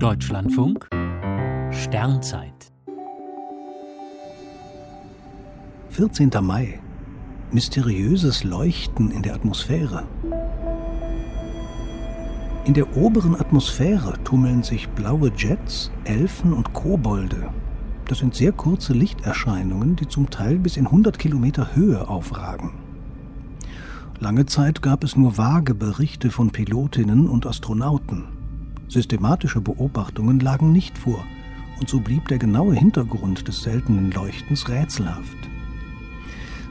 Deutschlandfunk Sternzeit 14. Mai. Mysteriöses Leuchten in der Atmosphäre. In der oberen Atmosphäre tummeln sich blaue Jets, Elfen und Kobolde. Das sind sehr kurze Lichterscheinungen, die zum Teil bis in 100 Kilometer Höhe aufragen. Lange Zeit gab es nur vage Berichte von Pilotinnen und Astronauten. Systematische Beobachtungen lagen nicht vor, und so blieb der genaue Hintergrund des seltenen Leuchtens rätselhaft.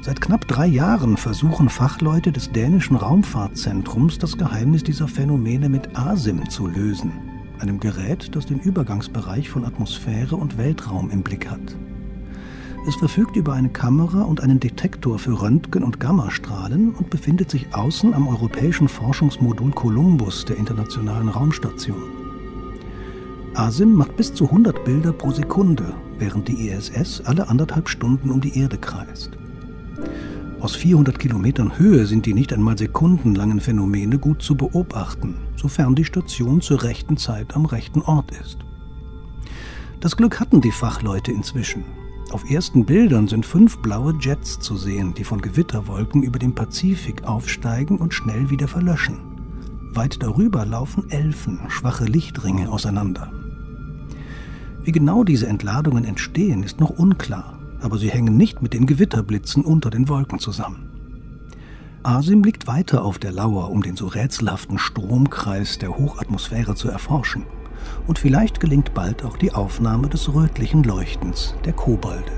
Seit knapp drei Jahren versuchen Fachleute des dänischen Raumfahrtzentrums das Geheimnis dieser Phänomene mit ASIM zu lösen, einem Gerät, das den Übergangsbereich von Atmosphäre und Weltraum im Blick hat. Es verfügt über eine Kamera und einen Detektor für Röntgen- und Gammastrahlen und befindet sich außen am europäischen Forschungsmodul Columbus der Internationalen Raumstation. ASIM macht bis zu 100 Bilder pro Sekunde, während die ISS alle anderthalb Stunden um die Erde kreist. Aus 400 Kilometern Höhe sind die nicht einmal sekundenlangen Phänomene gut zu beobachten, sofern die Station zur rechten Zeit am rechten Ort ist. Das Glück hatten die Fachleute inzwischen. Auf ersten Bildern sind fünf blaue Jets zu sehen, die von Gewitterwolken über dem Pazifik aufsteigen und schnell wieder verlöschen. Weit darüber laufen Elfen, schwache Lichtringe auseinander. Wie genau diese Entladungen entstehen, ist noch unklar, aber sie hängen nicht mit den Gewitterblitzen unter den Wolken zusammen. Asim liegt weiter auf der Lauer, um den so rätselhaften Stromkreis der Hochatmosphäre zu erforschen und vielleicht gelingt bald auch die Aufnahme des rötlichen Leuchtens der Kobolde.